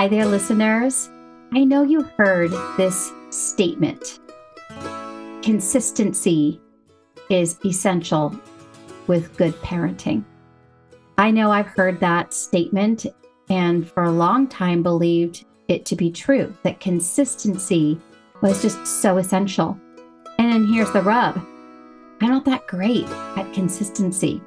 Hi there, listeners. I know you heard this statement consistency is essential with good parenting. I know I've heard that statement and for a long time believed it to be true that consistency was just so essential. And then here's the rub I'm not that great at consistency.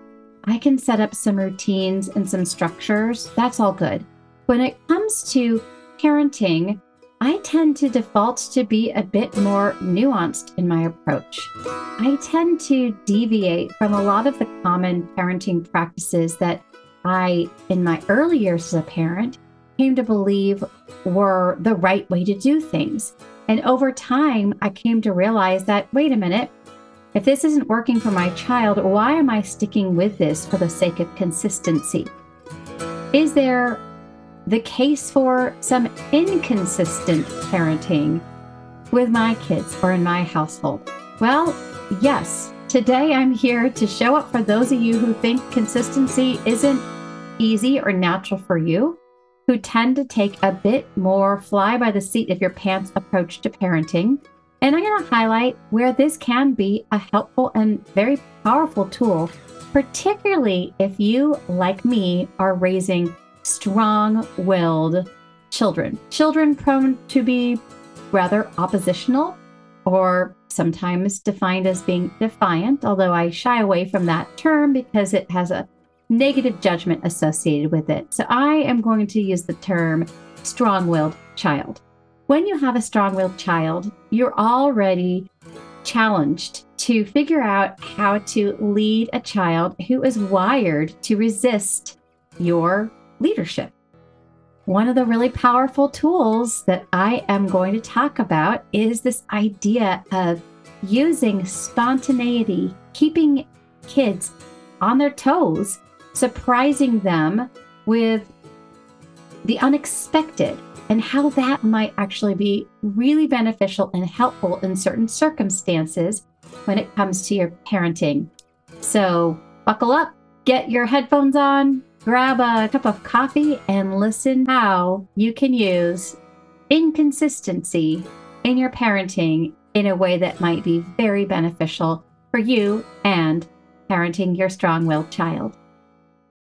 I can set up some routines and some structures, that's all good. When it comes to parenting, I tend to default to be a bit more nuanced in my approach. I tend to deviate from a lot of the common parenting practices that I, in my early years as a parent, came to believe were the right way to do things. And over time, I came to realize that wait a minute, if this isn't working for my child, why am I sticking with this for the sake of consistency? Is there the case for some inconsistent parenting with my kids or in my household? Well, yes. Today I'm here to show up for those of you who think consistency isn't easy or natural for you, who tend to take a bit more fly by the seat of your pants approach to parenting. And I'm going to highlight where this can be a helpful and very powerful tool, particularly if you, like me, are raising strong willed children. Children prone to be rather oppositional or sometimes defined as being defiant, although I shy away from that term because it has a negative judgment associated with it. So I am going to use the term strong willed child. When you have a strong willed child, you're already challenged to figure out how to lead a child who is wired to resist your leadership. One of the really powerful tools that I am going to talk about is this idea of using spontaneity, keeping kids on their toes surprising them with the unexpected and how that might actually be really beneficial and helpful in certain circumstances when it comes to your parenting. So, buckle up, get your headphones on, grab a cup of coffee, and listen how you can use inconsistency in your parenting in a way that might be very beneficial for you and parenting your strong willed child.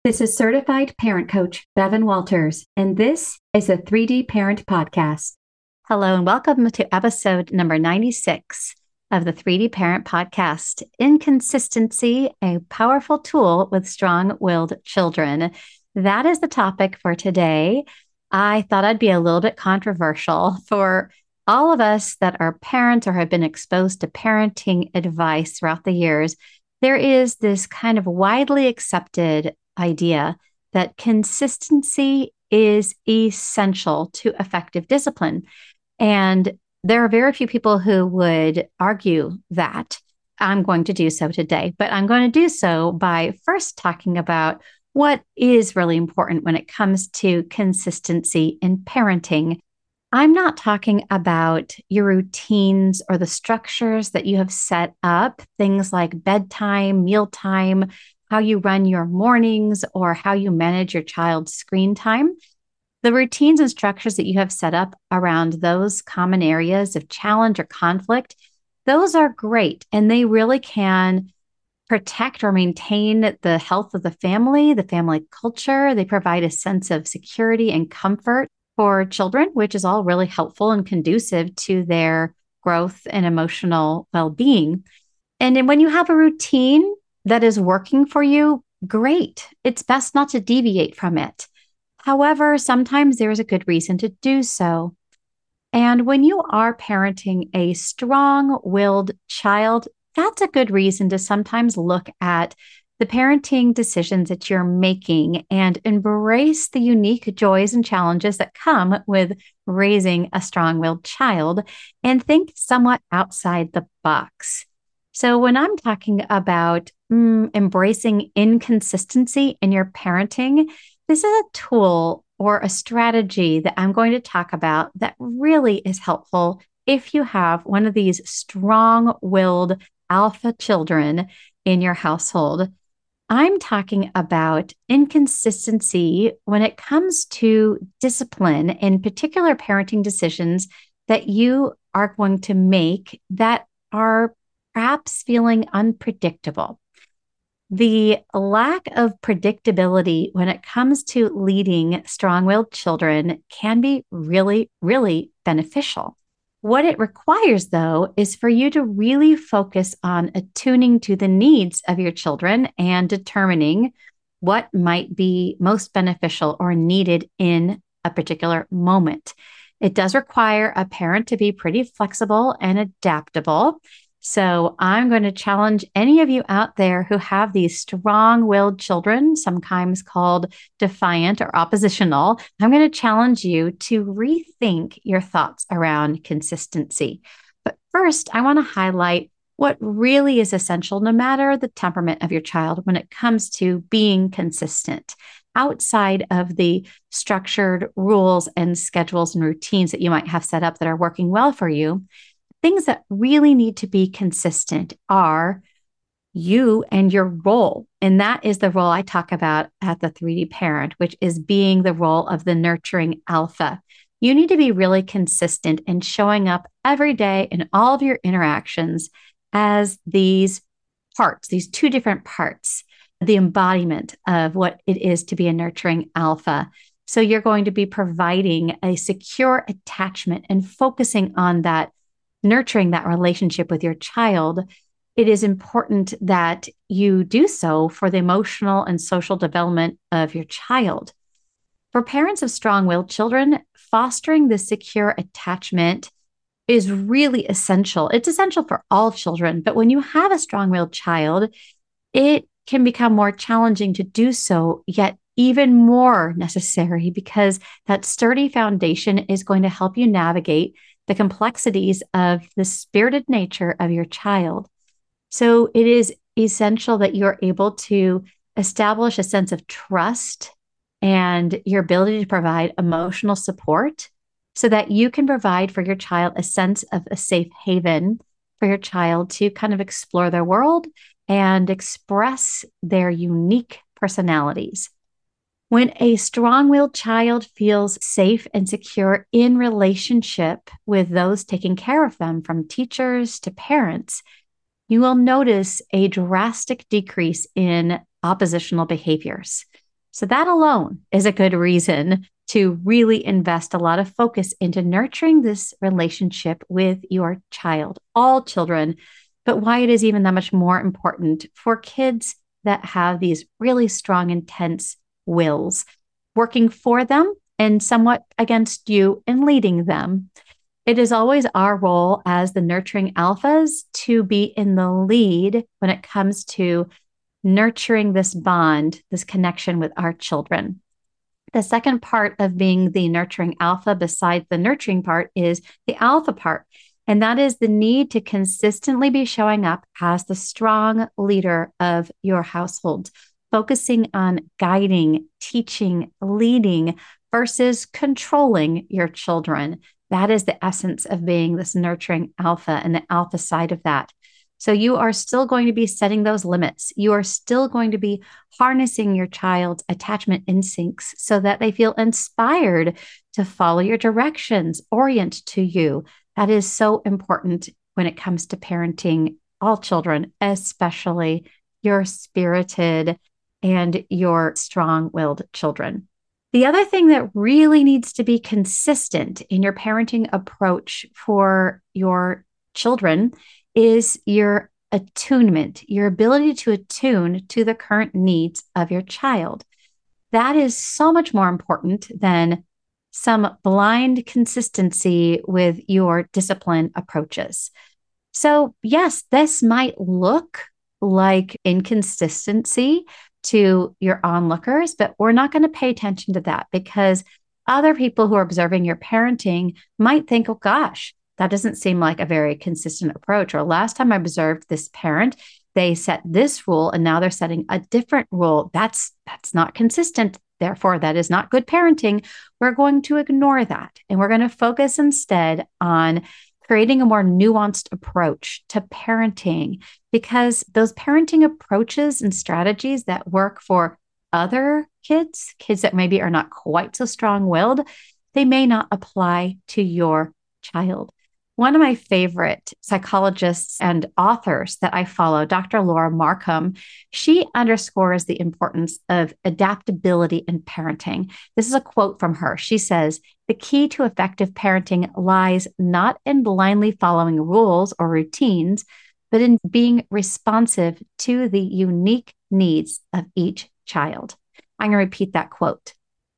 This is certified parent coach Bevan Walters, and this is a 3D Parent Podcast. Hello, and welcome to episode number 96 of the 3D Parent Podcast Inconsistency, a powerful tool with strong willed children. That is the topic for today. I thought I'd be a little bit controversial for all of us that are parents or have been exposed to parenting advice throughout the years. There is this kind of widely accepted idea that consistency is essential to effective discipline. And there are very few people who would argue that. I'm going to do so today, but I'm going to do so by first talking about what is really important when it comes to consistency in parenting. I'm not talking about your routines or the structures that you have set up, things like bedtime, mealtime, how you run your mornings or how you manage your child's screen time. The routines and structures that you have set up around those common areas of challenge or conflict, those are great and they really can protect or maintain the health of the family, the family culture. They provide a sense of security and comfort for children, which is all really helpful and conducive to their growth and emotional well being. And when you have a routine, that is working for you, great. It's best not to deviate from it. However, sometimes there is a good reason to do so. And when you are parenting a strong willed child, that's a good reason to sometimes look at the parenting decisions that you're making and embrace the unique joys and challenges that come with raising a strong willed child and think somewhat outside the box. So, when I'm talking about mm, embracing inconsistency in your parenting, this is a tool or a strategy that I'm going to talk about that really is helpful if you have one of these strong willed alpha children in your household. I'm talking about inconsistency when it comes to discipline, in particular parenting decisions that you are going to make that are perhaps feeling unpredictable. The lack of predictability when it comes to leading strong willed children can be really, really beneficial. What it requires, though, is for you to really focus on attuning to the needs of your children and determining what might be most beneficial or needed in a particular moment. It does require a parent to be pretty flexible and adaptable. So I'm going to challenge any of you out there who have these strong willed children, sometimes called defiant or oppositional. I'm going to challenge you to rethink your thoughts around consistency. But first, I want to highlight what really is essential, no matter the temperament of your child, when it comes to being consistent outside of the structured rules and schedules and routines that you might have set up that are working well for you things that really need to be consistent are you and your role. And that is the role I talk about at the 3D parent, which is being the role of the nurturing alpha. You need to be really consistent in showing up every day in all of your interactions as these parts, these two different parts, the embodiment of what it is to be a nurturing alpha. So you're going to be providing a secure attachment and focusing on that nurturing that relationship with your child, it is important that you do so for the emotional and social development of your child. For parents of strong willed children, fostering this secure attachment is really essential. It's essential for all children, but when you have a strong willed child, it can become more challenging to do so, yet even more necessary because that sturdy foundation is going to help you navigate the complexities of the spirited nature of your child. So it is essential that you're able to establish a sense of trust and your ability to provide emotional support so that you can provide for your child a sense of a safe haven for your child to kind of explore their world and express their unique personalities. When a strong willed child feels safe and secure in relationship with those taking care of them, from teachers to parents, you will notice a drastic decrease in oppositional behaviors. So, that alone is a good reason to really invest a lot of focus into nurturing this relationship with your child, all children, but why it is even that much more important for kids that have these really strong, intense wills, working for them and somewhat against you in leading them. It is always our role as the nurturing alphas to be in the lead when it comes to nurturing this bond, this connection with our children. The second part of being the nurturing alpha, besides the nurturing part, is the alpha part. And that is the need to consistently be showing up as the strong leader of your household focusing on guiding, teaching, leading versus controlling your children. That is the essence of being this nurturing alpha and the alpha side of that. So you are still going to be setting those limits. You are still going to be harnessing your child's attachment instincts so that they feel inspired to follow your directions, orient to you. That is so important when it comes to parenting all children, especially your spirited, and your strong willed children. The other thing that really needs to be consistent in your parenting approach for your children is your attunement, your ability to attune to the current needs of your child. That is so much more important than some blind consistency with your discipline approaches. So, yes, this might look like inconsistency to your onlookers, but we're not going to pay attention to that because other people who are observing your parenting might think, oh gosh, that doesn't seem like a very consistent approach. Or last time I observed this parent, they set this rule and now they're setting a different rule. That's that's not consistent. Therefore, that is not good parenting. We're going to ignore that and we're going to focus instead on creating a more nuanced approach to parenting because those parenting approaches and strategies that work for other kids, kids that maybe are not quite so strong willed, they may not apply to your child. One of my favorite psychologists and authors that I follow, Dr. Laura Markham, she underscores the importance of adaptability in parenting. This is a quote from her. She says, The key to effective parenting lies not in blindly following rules or routines, but in being responsive to the unique needs of each child. I'm going to repeat that quote.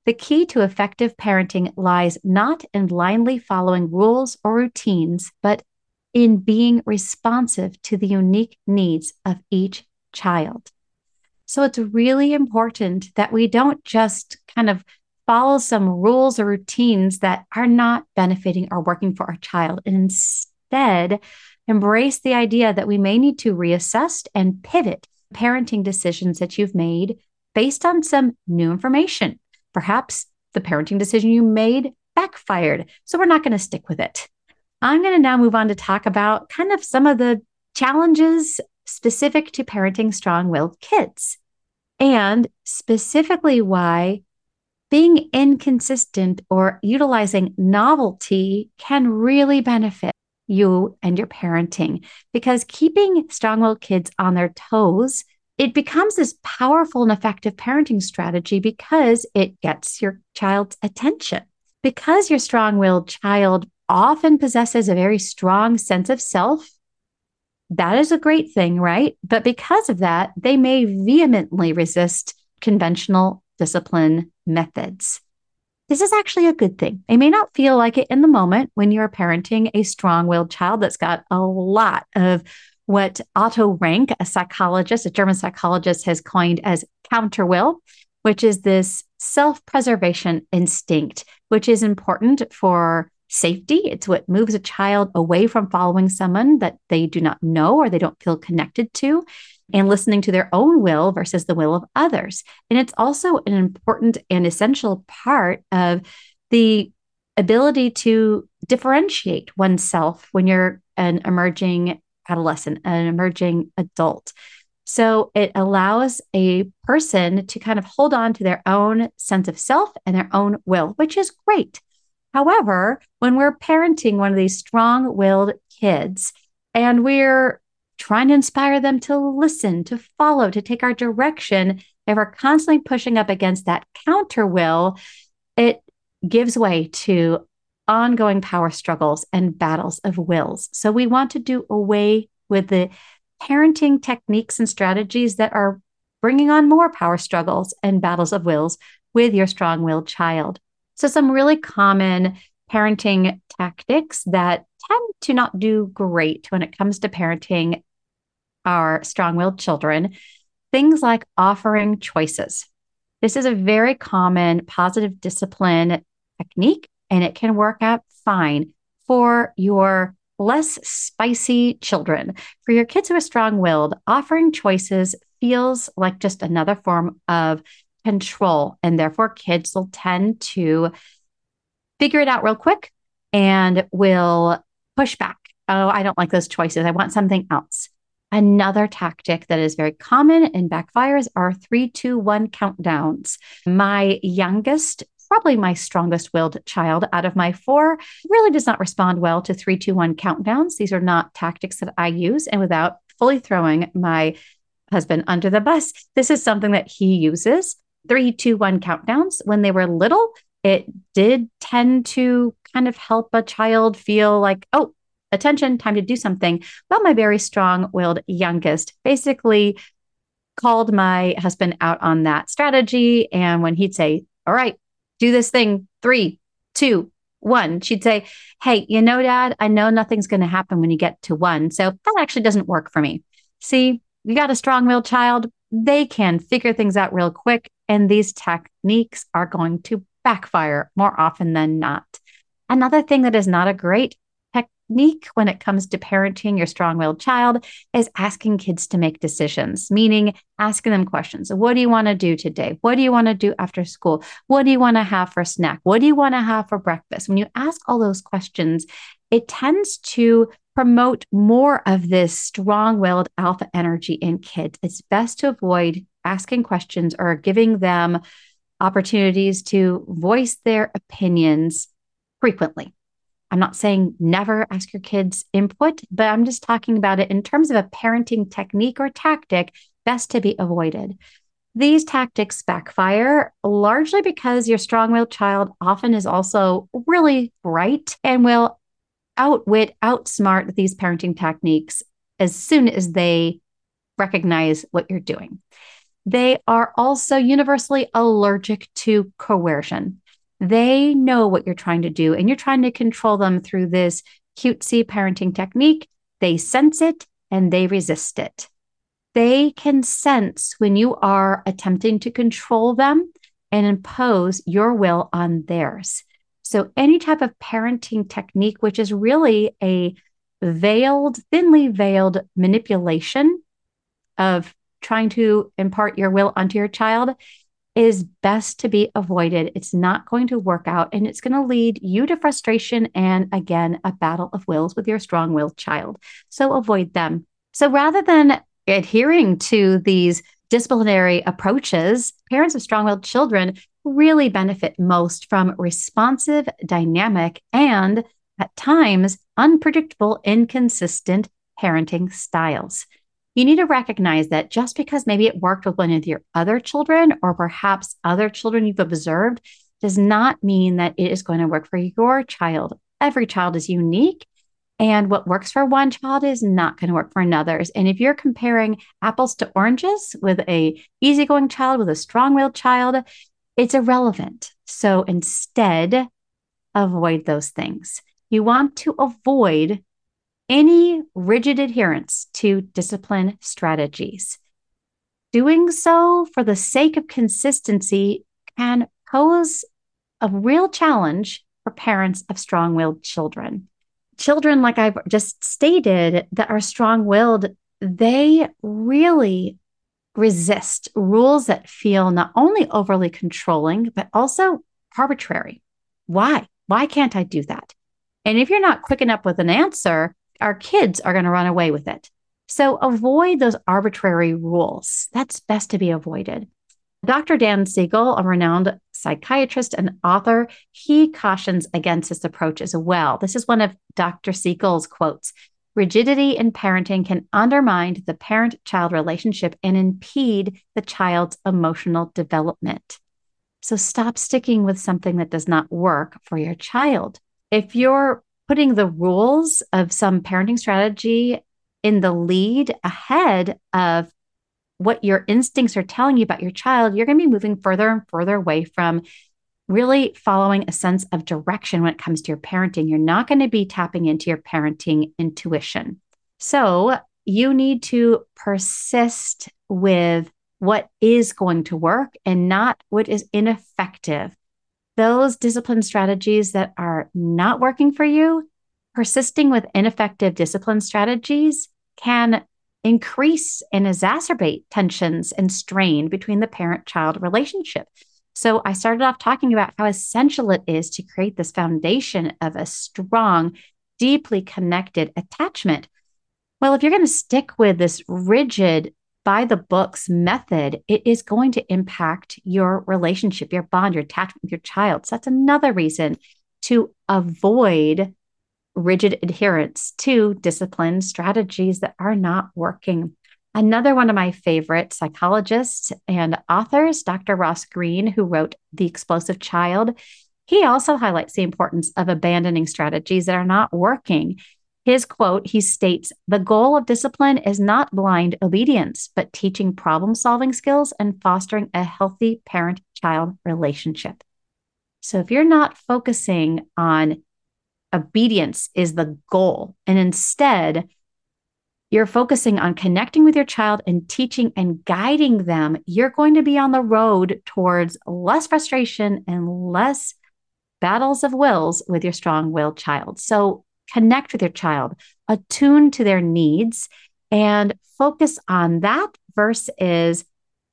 The key to effective parenting lies not in blindly following rules or routines, but in being responsive to the unique needs of each child. So it's really important that we don't just kind of follow some rules or routines that are not benefiting or working for our child. And instead, embrace the idea that we may need to reassess and pivot parenting decisions that you've made based on some new information Perhaps the parenting decision you made backfired. So we're not going to stick with it. I'm going to now move on to talk about kind of some of the challenges specific to parenting strong willed kids and specifically why being inconsistent or utilizing novelty can really benefit you and your parenting because keeping strong willed kids on their toes it becomes this powerful and effective parenting strategy because it gets your child's attention. Because your strong willed child often possesses a very strong sense of self, that is a great thing, right? But because of that, they may vehemently resist conventional discipline methods. This is actually a good thing. They may not feel like it in the moment when you're parenting a strong willed child that's got a lot of what Otto Rank, a psychologist, a German psychologist, has coined as counterwill, which is this self preservation instinct, which is important for safety. It's what moves a child away from following someone that they do not know or they don't feel connected to and listening to their own will versus the will of others. And it's also an important and essential part of the ability to differentiate oneself when you're an emerging adolescent, an emerging adult. So it allows a person to kind of hold on to their own sense of self and their own will, which is great. However, when we're parenting one of these strong willed kids and we're trying to inspire them to listen, to follow, to take our direction, if we're constantly pushing up against that counter will, it gives way to ongoing power struggles and battles of wills. So we want to do away with the parenting techniques and strategies that are bringing on more power struggles and battles of wills with your strong willed child. So, some really common parenting tactics that tend to not do great when it comes to parenting our strong willed children things like offering choices. This is a very common positive discipline technique and it can work out fine for your less spicy children. For your kids who are strong willed, offering choices feels like just another form of control. And therefore, kids will tend to figure it out real quick and will push back. Oh, I don't like those choices. I want something else. Another tactic that is very common and backfires are three, two, one countdowns. My youngest probably my strongest willed child out of my four, really does not respond well to three, two, one countdowns. These are not tactics that I use. And without fully throwing my husband under the bus, this is something that he uses. Three, two, one countdowns. When they were little, it did tend to kind of help a child feel like, oh, attention, time to do something. Well, my very strong willed youngest basically called my husband out on that strategy. And when he'd say, all right, do this thing. Three, two, one. She'd say, Hey, you know, dad, I know nothing's going to happen when you get to one. So that actually doesn't work for me. See, you got a strong willed child. They can figure things out real quick. And these techniques are going to backfire more often than not. Another thing that is not a great technique when it comes to parenting your strong willed child is asking kids to make decisions, meaning asking them questions. What do you want to do today? What do you want to do after school? What do you want to have for snack? What do you want to have for breakfast? When you ask all those questions, it tends to promote more of this strong willed alpha energy in kids. It's best to avoid asking questions or giving them opportunities to voice their opinions frequently. I'm not saying never ask your kids input, but I'm just talking about it in terms of a parenting technique or tactic best to be avoided. These tactics backfire largely because your strong willed child often is also really bright and will outwit, outsmart these parenting techniques as soon as they recognize what you're doing. They are also universally allergic to coercion. They know what you're trying to do, and you're trying to control them through this cutesy parenting technique. They sense it and they resist it they can sense when you are attempting to control them and impose your will on theirs. So, any type of parenting technique, which is really a veiled, thinly veiled manipulation of trying to impart your will onto your child, is best to be avoided. It's not going to work out and it's going to lead you to frustration and, again, a battle of wills with your strong willed child. So, avoid them. So, rather than adhering to these disciplinary approaches, parents of strong willed children really benefit most from responsive, dynamic, and at times unpredictable, inconsistent parenting styles. You need to recognize that just because maybe it worked with one of your other children or perhaps other children you've observed does not mean that it is going to work for your child. Every child is unique and what works for one child is not going to work for another's. And if you're comparing apples to oranges with a easygoing child with a strong-willed child, it's irrelevant. So instead, avoid those things. You want to avoid any rigid adherence to discipline strategies. Doing so for the sake of consistency can pose a real challenge for parents of strong willed children children, like I've just stated, that are strong willed, they really resist rules that feel not only overly controlling, but also arbitrary. Why? Why can't I do that? And if you're not quick enough with an answer, our kids are going to run away with it. So avoid those arbitrary rules. That's best to be avoided. Dr. Dan Siegel, a renowned psychiatrist and author, he cautions against this approach as well. This is one of Dr. Siegel's quotes Rigidity in parenting can undermine the parent child relationship and impede the child's emotional development. So stop sticking with something that does not work for your child. If you're putting the rules of some parenting strategy in the lead ahead of what your instincts are telling you about your child, you're going to be moving further and further away from really following a sense of direction when it comes to your parenting. You're not going to be tapping into your parenting intuition. So you need to persist with what is going to work and not what is ineffective. Those discipline strategies that are not working for you, persisting with ineffective discipline strategies can increase and exacerbate tensions and strain between the parent child relationship. So, I started off talking about how essential it is to create this foundation of a strong, deeply connected attachment. Well, if you're going to stick with this rigid, by the books method, it is going to impact your relationship, your bond, your attachment with your child. So, that's another reason to avoid rigid adherence to discipline strategies that are not working. Another one of my favorite psychologists and authors, Dr. Ross Greene, who wrote The Explosive Child, he also highlights the importance of abandoning strategies that are not working. His quote, he states, The goal of discipline is not blind obedience, but teaching problem solving skills and fostering a healthy parent child relationship. So if you're not focusing on obedience is the goal. And instead, you're focusing on connecting with your child and teaching and guiding them, you're going to be on the road towards less frustration and less battles of wills with your strong willed child. So connect with your child, attune to their needs, and focus on that versus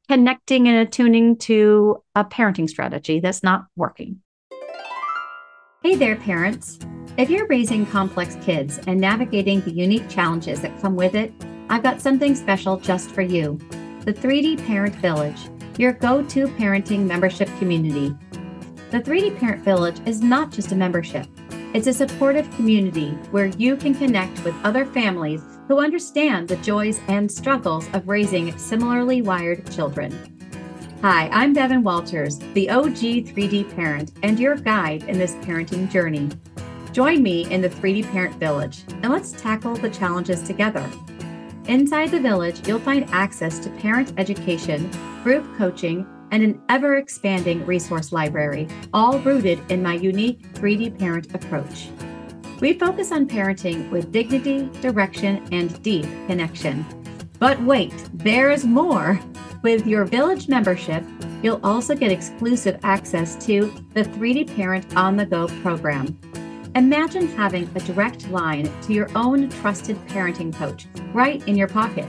connecting and attuning to a parenting strategy that's not working. Hey there, parents. If you're raising complex kids and navigating the unique challenges that come with it, I've got something special just for you the 3D Parent Village, your go to parenting membership community. The 3D Parent Village is not just a membership, it's a supportive community where you can connect with other families who understand the joys and struggles of raising similarly wired children. Hi, I'm Bevan Walters, the OG 3D parent and your guide in this parenting journey. Join me in the 3D Parent Village and let's tackle the challenges together. Inside the village, you'll find access to parent education, group coaching, and an ever expanding resource library, all rooted in my unique 3D parent approach. We focus on parenting with dignity, direction, and deep connection. But wait, there is more. With your village membership, you'll also get exclusive access to the 3D Parent on the Go program. Imagine having a direct line to your own trusted parenting coach right in your pocket.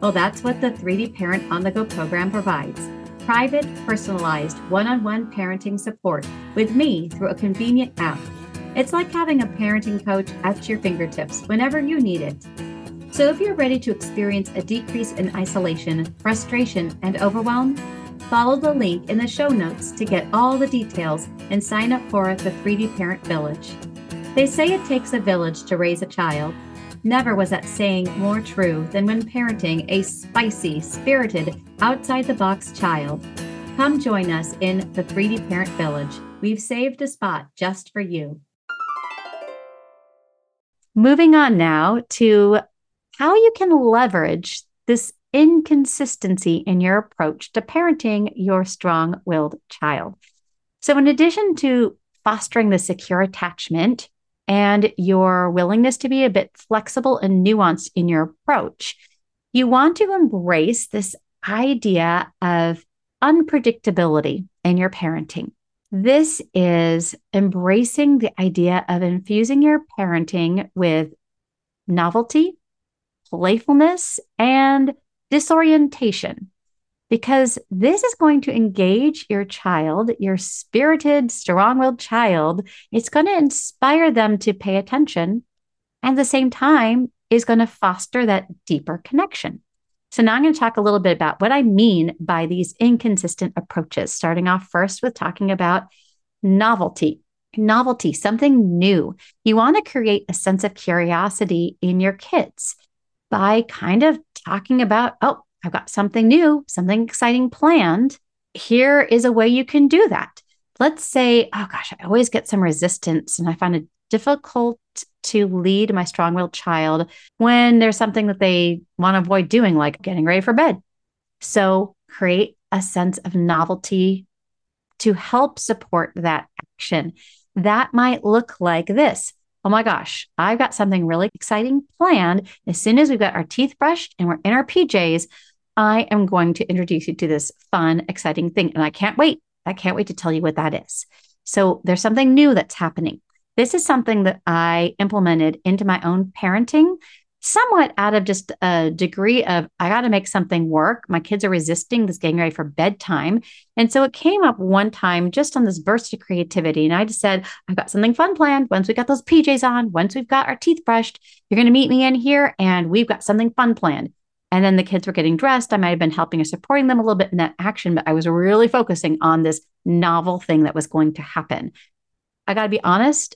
Well, that's what the 3D Parent on the Go program provides private, personalized, one on one parenting support with me through a convenient app. It's like having a parenting coach at your fingertips whenever you need it. So, if you're ready to experience a decrease in isolation, frustration, and overwhelm, follow the link in the show notes to get all the details and sign up for the 3D Parent Village. They say it takes a village to raise a child. Never was that saying more true than when parenting a spicy, spirited, outside the box child. Come join us in the 3D Parent Village. We've saved a spot just for you. Moving on now to how you can leverage this inconsistency in your approach to parenting your strong willed child. So, in addition to fostering the secure attachment and your willingness to be a bit flexible and nuanced in your approach, you want to embrace this idea of unpredictability in your parenting. This is embracing the idea of infusing your parenting with novelty, playfulness, and disorientation because this is going to engage your child, your spirited, strong willed child. It's going to inspire them to pay attention and at the same time is going to foster that deeper connection. So, now I'm going to talk a little bit about what I mean by these inconsistent approaches, starting off first with talking about novelty. Novelty, something new. You want to create a sense of curiosity in your kids by kind of talking about, oh, I've got something new, something exciting planned. Here is a way you can do that. Let's say, oh gosh, I always get some resistance and I find it difficult to lead my strong willed child when there's something that they want to avoid doing, like getting ready for bed. So create a sense of novelty to help support that action. That might look like this oh my gosh, I've got something really exciting planned. As soon as we've got our teeth brushed and we're in our PJs, I am going to introduce you to this fun, exciting thing. And I can't wait. I can't wait to tell you what that is. So there's something new that's happening. This is something that I implemented into my own parenting somewhat out of just a degree of I got to make something work. My kids are resisting this getting ready for bedtime. And so it came up one time just on this burst of creativity. And I just said, I've got something fun planned. Once we got those PJs on, once we've got our teeth brushed, you're going to meet me in here and we've got something fun planned. And then the kids were getting dressed. I might have been helping or supporting them a little bit in that action, but I was really focusing on this novel thing that was going to happen. I got to be honest,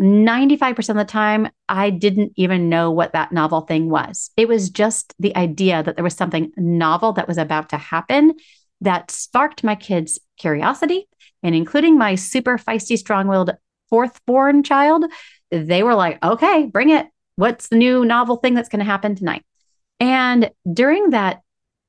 95% of the time, I didn't even know what that novel thing was. It was just the idea that there was something novel that was about to happen that sparked my kids' curiosity. And including my super feisty, strong willed fourth born child, they were like, okay, bring it. What's the new novel thing that's going to happen tonight? And during that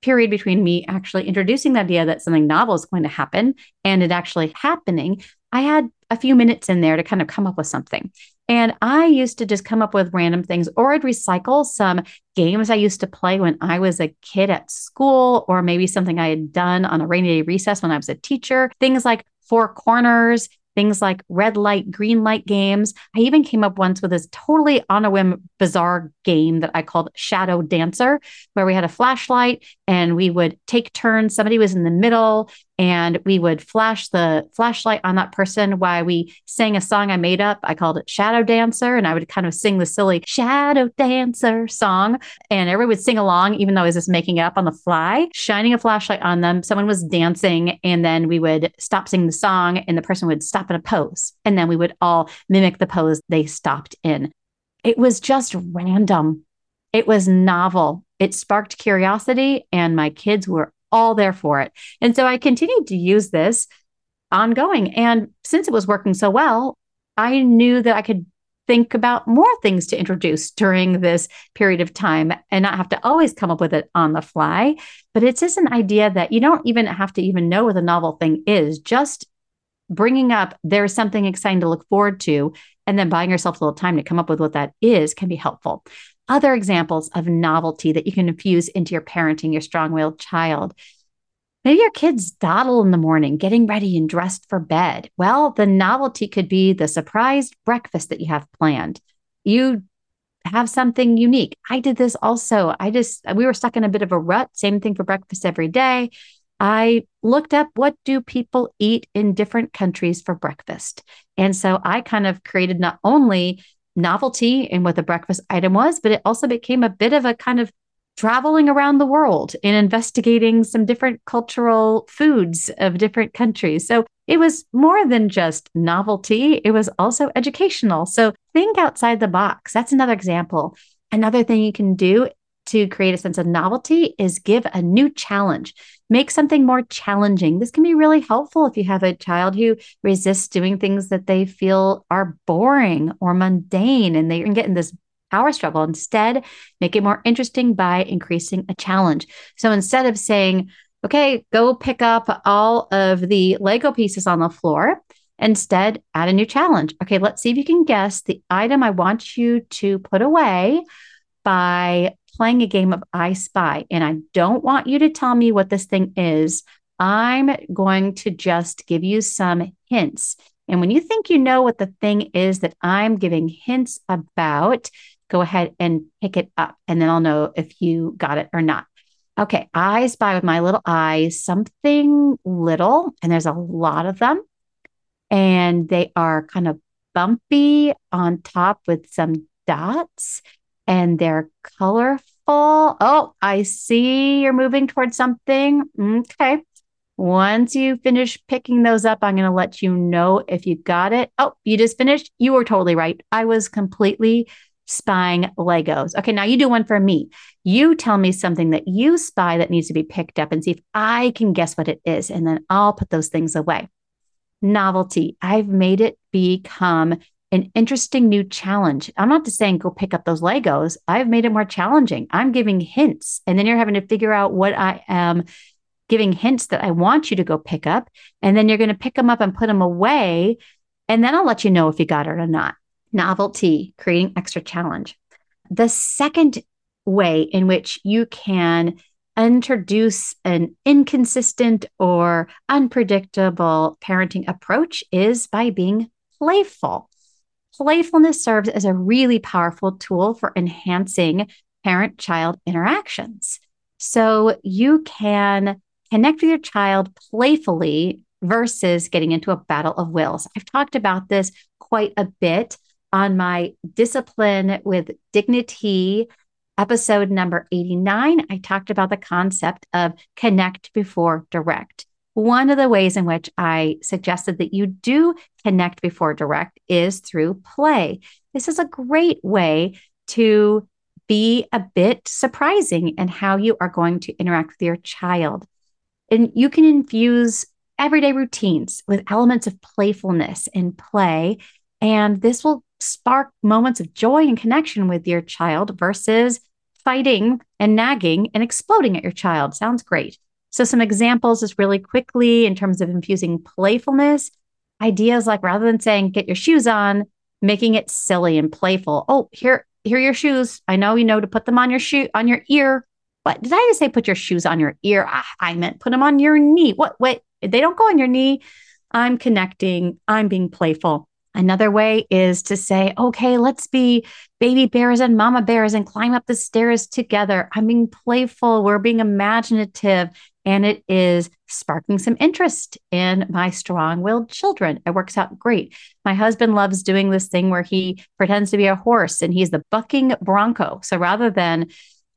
period between me actually introducing the idea that something novel is going to happen and it actually happening, I had a few minutes in there to kind of come up with something. And I used to just come up with random things, or I'd recycle some games I used to play when I was a kid at school, or maybe something I had done on a rainy day recess when I was a teacher. Things like Four Corners, things like red light, green light games. I even came up once with this totally on a whim, bizarre game that I called Shadow Dancer, where we had a flashlight and we would take turns. Somebody was in the middle and we would flash the flashlight on that person while we sang a song I made up. I called it Shadow Dancer, and I would kind of sing the silly Shadow Dancer song, and everyone would sing along, even though I was just making it up on the fly, shining a flashlight on them. Someone was dancing, and then we would stop singing the song, and the person would stop in a pose, and then we would all mimic the pose they stopped in. It was just random. It was novel. It sparked curiosity, and my kids were all there for it. And so I continued to use this ongoing. And since it was working so well, I knew that I could think about more things to introduce during this period of time and not have to always come up with it on the fly. But it's just an idea that you don't even have to even know what the novel thing is. Just bringing up there's something exciting to look forward to and then buying yourself a little time to come up with what that is can be helpful. Other examples of novelty that you can infuse into your parenting your strong willed child. Maybe your kids dawdle in the morning, getting ready and dressed for bed. Well, the novelty could be the surprise breakfast that you have planned. You have something unique. I did this also. I just, we were stuck in a bit of a rut. Same thing for breakfast every day. I looked up what do people eat in different countries for breakfast. And so I kind of created not only novelty in what the breakfast item was, but it also became a bit of a kind of traveling around the world and investigating some different cultural foods of different countries. So it was more than just novelty, it was also educational. So think outside the box. That's another example. Another thing you can do to create a sense of novelty is give a new challenge. Make something more challenging. This can be really helpful if you have a child who resists doing things that they feel are boring or mundane and they get in this power struggle. Instead, make it more interesting by increasing a challenge. So instead of saying, okay, go pick up all of the Lego pieces on the floor, instead add a new challenge. Okay, let's see if you can guess the item I want you to put away by playing a game of I Spy, and I don't want you to tell me what this thing is. I'm going to just give you some hints. And when you think you know what the thing is that I'm giving hints about, go ahead and pick it up, and then I'll know if you got it or not. Okay, I spy with my little eyes something little, and there's a lot of them, and they are kind of bumpy on top with some dots and they're colorful. Oh, I see you're moving towards something. Okay. Once you finish picking those up, I'm going to let you know if you got it. Oh, you just finished? You were totally right. I was completely spying Legos. Okay, now you do one for me. You tell me something that you spy that needs to be picked up and see if I can guess what it is. And then I'll put those things away. Novelty. I've made it become an interesting new challenge. I'm not just saying go pick up those Legos. I've made it more challenging. I'm giving hints, and then you're having to figure out what I am giving hints that I want you to go pick up. And then you're going to pick them up and put them away. And then I'll let you know if you got it or not. Novelty, creating extra challenge. The second way in which you can introduce an inconsistent or unpredictable parenting approach is by being playful playfulness serves as a really powerful tool for enhancing parent child interactions. So you can connect with your child playfully versus getting into a battle of wills. I've talked about this quite a bit on my discipline with dignity episode number 89. I talked about the concept of connect before direct. One of the ways in which I suggested that you do connect before direct is through play. This is a great way to be a bit surprising in how you are going to interact with your child. And you can infuse everyday routines with elements of playfulness and play. And this will spark moments of joy and connection with your child versus fighting and nagging and exploding at your child. Sounds great. So, some examples just really quickly in terms of infusing playfulness, ideas like rather than saying, get your shoes on, making it silly and playful. Oh, here, here are your shoes. I know you know to put them on your shoe on your ear. What did I just say? Put your shoes on your ear. I, I meant put them on your knee. What? Wait, they don't go on your knee. I'm connecting. I'm being playful. Another way is to say, okay, let's be baby bears and mama bears and climb up the stairs together. I'm being playful. We're being imaginative and it is sparking some interest in my strong willed children. It works out great. My husband loves doing this thing where he pretends to be a horse and he's the bucking bronco. So rather than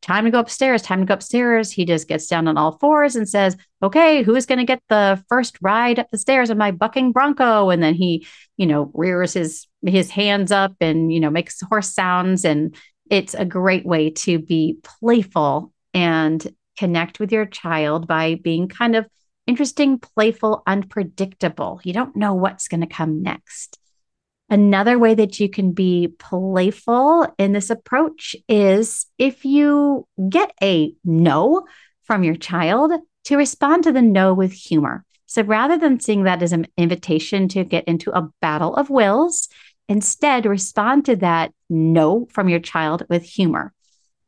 time to go upstairs, time to go upstairs, he just gets down on all fours and says, Okay, who's going to get the first ride up the stairs of my bucking bronco? And then he, you know, rears his his hands up and, you know, makes horse sounds. And it's a great way to be playful and connect with your child by being kind of interesting, playful, unpredictable. You don't know what's going to come next. Another way that you can be playful in this approach is if you get a no from your child, to respond to the no with humor. So rather than seeing that as an invitation to get into a battle of wills, instead respond to that no from your child with humor.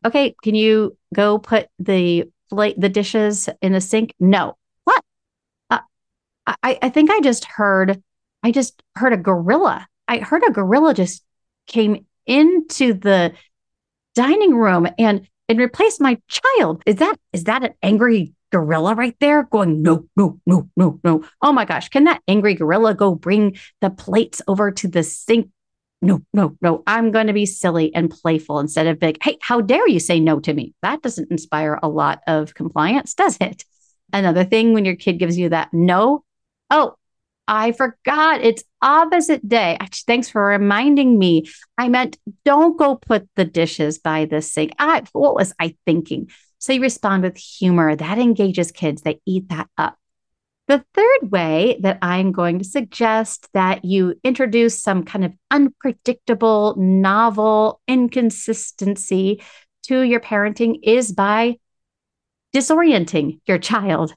Okay, can you go put the plate, the dishes in the sink? No. What? Uh, I, I think I just heard, I just heard a gorilla. I heard a gorilla just came into the dining room and and replaced my child. Is that is that an angry gorilla right there going no no no no no oh my gosh can that angry gorilla go bring the plates over to the sink no no no i'm going to be silly and playful instead of big hey how dare you say no to me that doesn't inspire a lot of compliance does it another thing when your kid gives you that no oh I forgot it's opposite day. Actually, thanks for reminding me. I meant don't go put the dishes by the sink. I what was I thinking? So you respond with humor. That engages kids. They eat that up. The third way that I'm going to suggest that you introduce some kind of unpredictable, novel inconsistency to your parenting is by disorienting your child.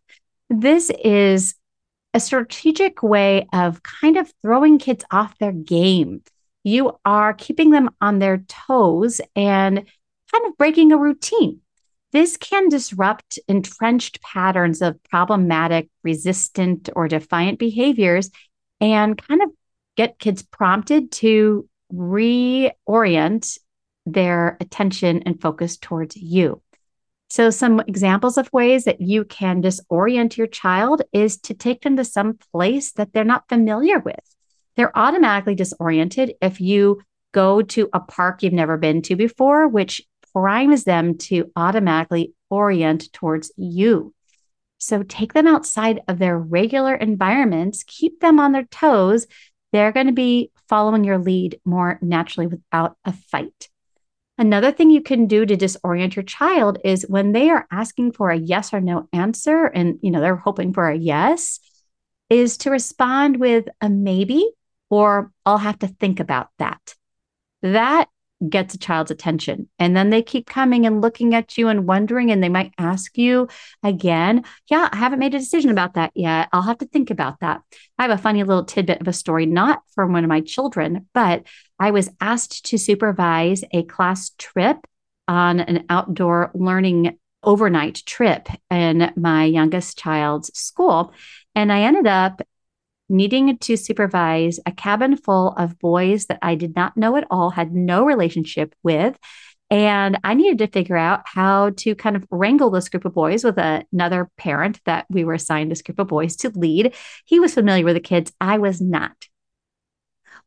This is a strategic way of kind of throwing kids off their game. You are keeping them on their toes and kind of breaking a routine. This can disrupt entrenched patterns of problematic, resistant, or defiant behaviors and kind of get kids prompted to reorient their attention and focus towards you. So, some examples of ways that you can disorient your child is to take them to some place that they're not familiar with. They're automatically disoriented if you go to a park you've never been to before, which primes them to automatically orient towards you. So, take them outside of their regular environments, keep them on their toes. They're going to be following your lead more naturally without a fight. Another thing you can do to disorient your child is when they are asking for a yes or no answer and you know they're hoping for a yes is to respond with a maybe or I'll have to think about that. That gets a child's attention. And then they keep coming and looking at you and wondering, and they might ask you again, Yeah, I haven't made a decision about that yet. I'll have to think about that. I have a funny little tidbit of a story, not from one of my children, but I was asked to supervise a class trip on an outdoor learning overnight trip in my youngest child's school. And I ended up needing to supervise a cabin full of boys that I did not know at all, had no relationship with. And I needed to figure out how to kind of wrangle this group of boys with a, another parent that we were assigned this group of boys to lead. He was familiar with the kids, I was not.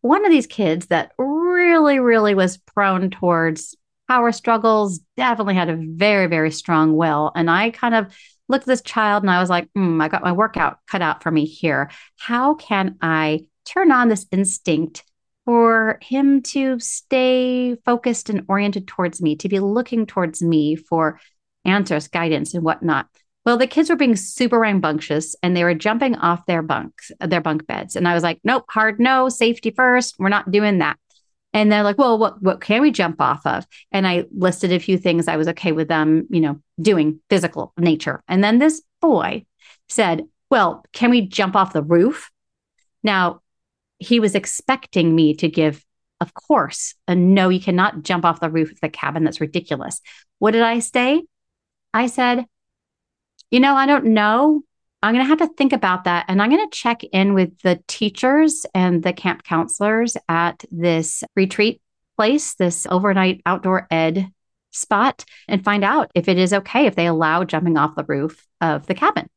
One of these kids that really, really was prone towards power struggles definitely had a very, very strong will. And I kind of looked at this child and I was like, mm, I got my workout cut out for me here. How can I turn on this instinct for him to stay focused and oriented towards me, to be looking towards me for answers, guidance, and whatnot? Well, the kids were being super rambunctious and they were jumping off their bunks, their bunk beds. And I was like, nope, hard no, safety first. We're not doing that. And they're like, well, what, what can we jump off of? And I listed a few things I was okay with them, you know, doing physical nature. And then this boy said, well, can we jump off the roof? Now, he was expecting me to give, of course, a no, you cannot jump off the roof of the cabin. That's ridiculous. What did I say? I said, you know, I don't know. I'm going to have to think about that. And I'm going to check in with the teachers and the camp counselors at this retreat place, this overnight outdoor ed spot, and find out if it is okay if they allow jumping off the roof of the cabin.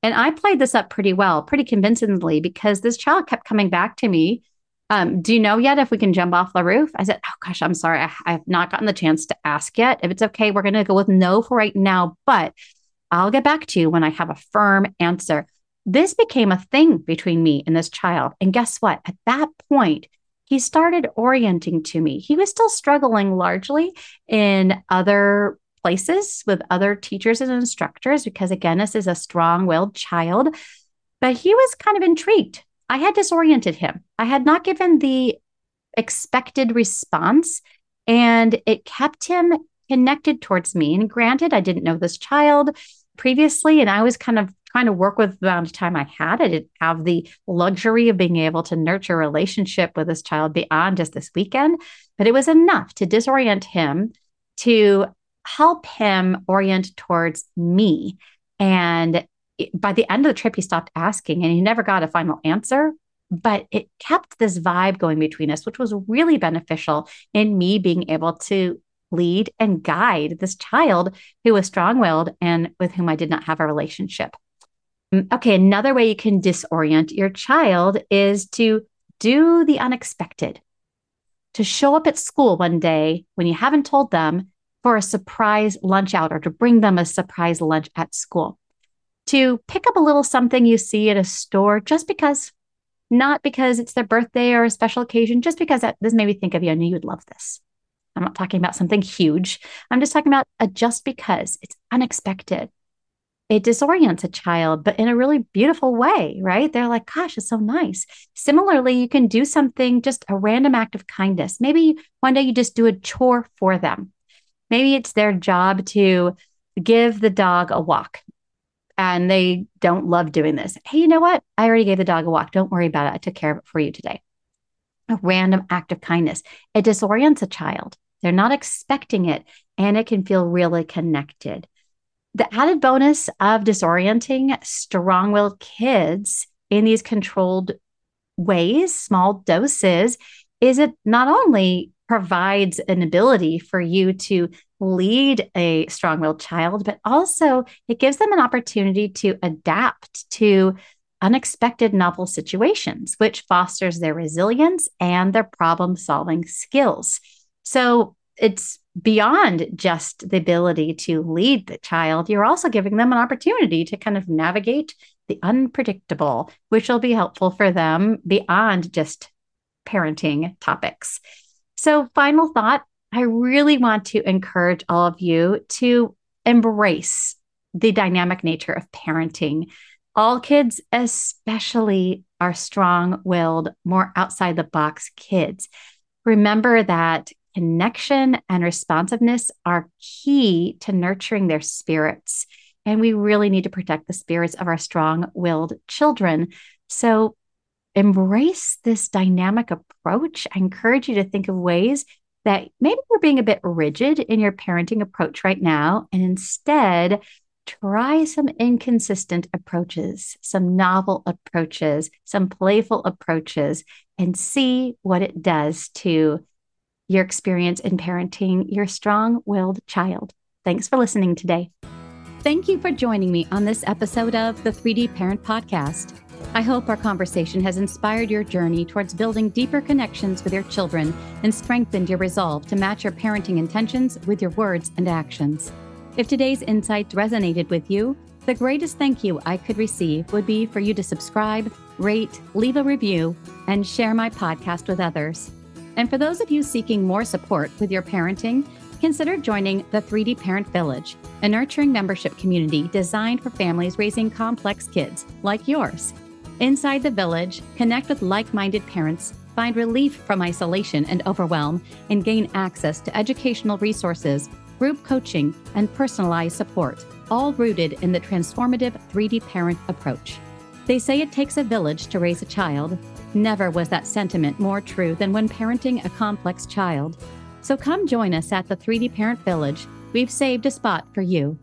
And I played this up pretty well, pretty convincingly, because this child kept coming back to me. Um, do you know yet if we can jump off the roof? I said, Oh gosh, I'm sorry. I, I've not gotten the chance to ask yet. If it's okay, we're going to go with no for right now, but I'll get back to you when I have a firm answer. This became a thing between me and this child. And guess what? At that point, he started orienting to me. He was still struggling largely in other places with other teachers and instructors because, again, this is a strong willed child. But he was kind of intrigued. I had disoriented him. I had not given the expected response, and it kept him connected towards me. And granted, I didn't know this child previously, and I was kind of trying to work with the amount of time I had. I didn't have the luxury of being able to nurture a relationship with this child beyond just this weekend, but it was enough to disorient him to help him orient towards me. And by the end of the trip, he stopped asking and he never got a final answer. But it kept this vibe going between us, which was really beneficial in me being able to lead and guide this child who was strong willed and with whom I did not have a relationship. Mm, okay, another way you can disorient your child is to do the unexpected, to show up at school one day when you haven't told them for a surprise lunch out or to bring them a surprise lunch at school. To pick up a little something you see at a store just because, not because it's their birthday or a special occasion, just because this made me think of you. I knew you'd love this. I'm not talking about something huge. I'm just talking about a just because it's unexpected. It disorients a child, but in a really beautiful way, right? They're like, gosh, it's so nice. Similarly, you can do something, just a random act of kindness. Maybe one day you just do a chore for them. Maybe it's their job to give the dog a walk and they don't love doing this. Hey, you know what? I already gave the dog a walk. Don't worry about it. I took care of it for you today. A random act of kindness. It disorients a child. They're not expecting it and it can feel really connected. The added bonus of disorienting strong willed kids in these controlled ways, small doses, is it not only provides an ability for you to lead a strong willed child, but also it gives them an opportunity to adapt to unexpected novel situations, which fosters their resilience and their problem solving skills. So it's beyond just the ability to lead the child. You're also giving them an opportunity to kind of navigate the unpredictable, which will be helpful for them beyond just parenting topics. So, final thought I really want to encourage all of you to embrace the dynamic nature of parenting. All kids, especially, are strong willed, more outside the box kids. Remember that connection and responsiveness are key to nurturing their spirits. And we really need to protect the spirits of our strong willed children. So, embrace this dynamic approach. I encourage you to think of ways that maybe you're being a bit rigid in your parenting approach right now, and instead try some inconsistent approaches, some novel approaches, some playful approaches, and see what it does to your experience in parenting your strong willed child. Thanks for listening today. Thank you for joining me on this episode of the 3D Parent Podcast. I hope our conversation has inspired your journey towards building deeper connections with your children and strengthened your resolve to match your parenting intentions with your words and actions. If today's insights resonated with you, the greatest thank you I could receive would be for you to subscribe, rate, leave a review, and share my podcast with others. And for those of you seeking more support with your parenting, consider joining the 3D Parent Village, a nurturing membership community designed for families raising complex kids like yours. Inside the village, connect with like minded parents, find relief from isolation and overwhelm, and gain access to educational resources, group coaching, and personalized support, all rooted in the transformative 3D parent approach. They say it takes a village to raise a child. Never was that sentiment more true than when parenting a complex child. So come join us at the 3D Parent Village. We've saved a spot for you.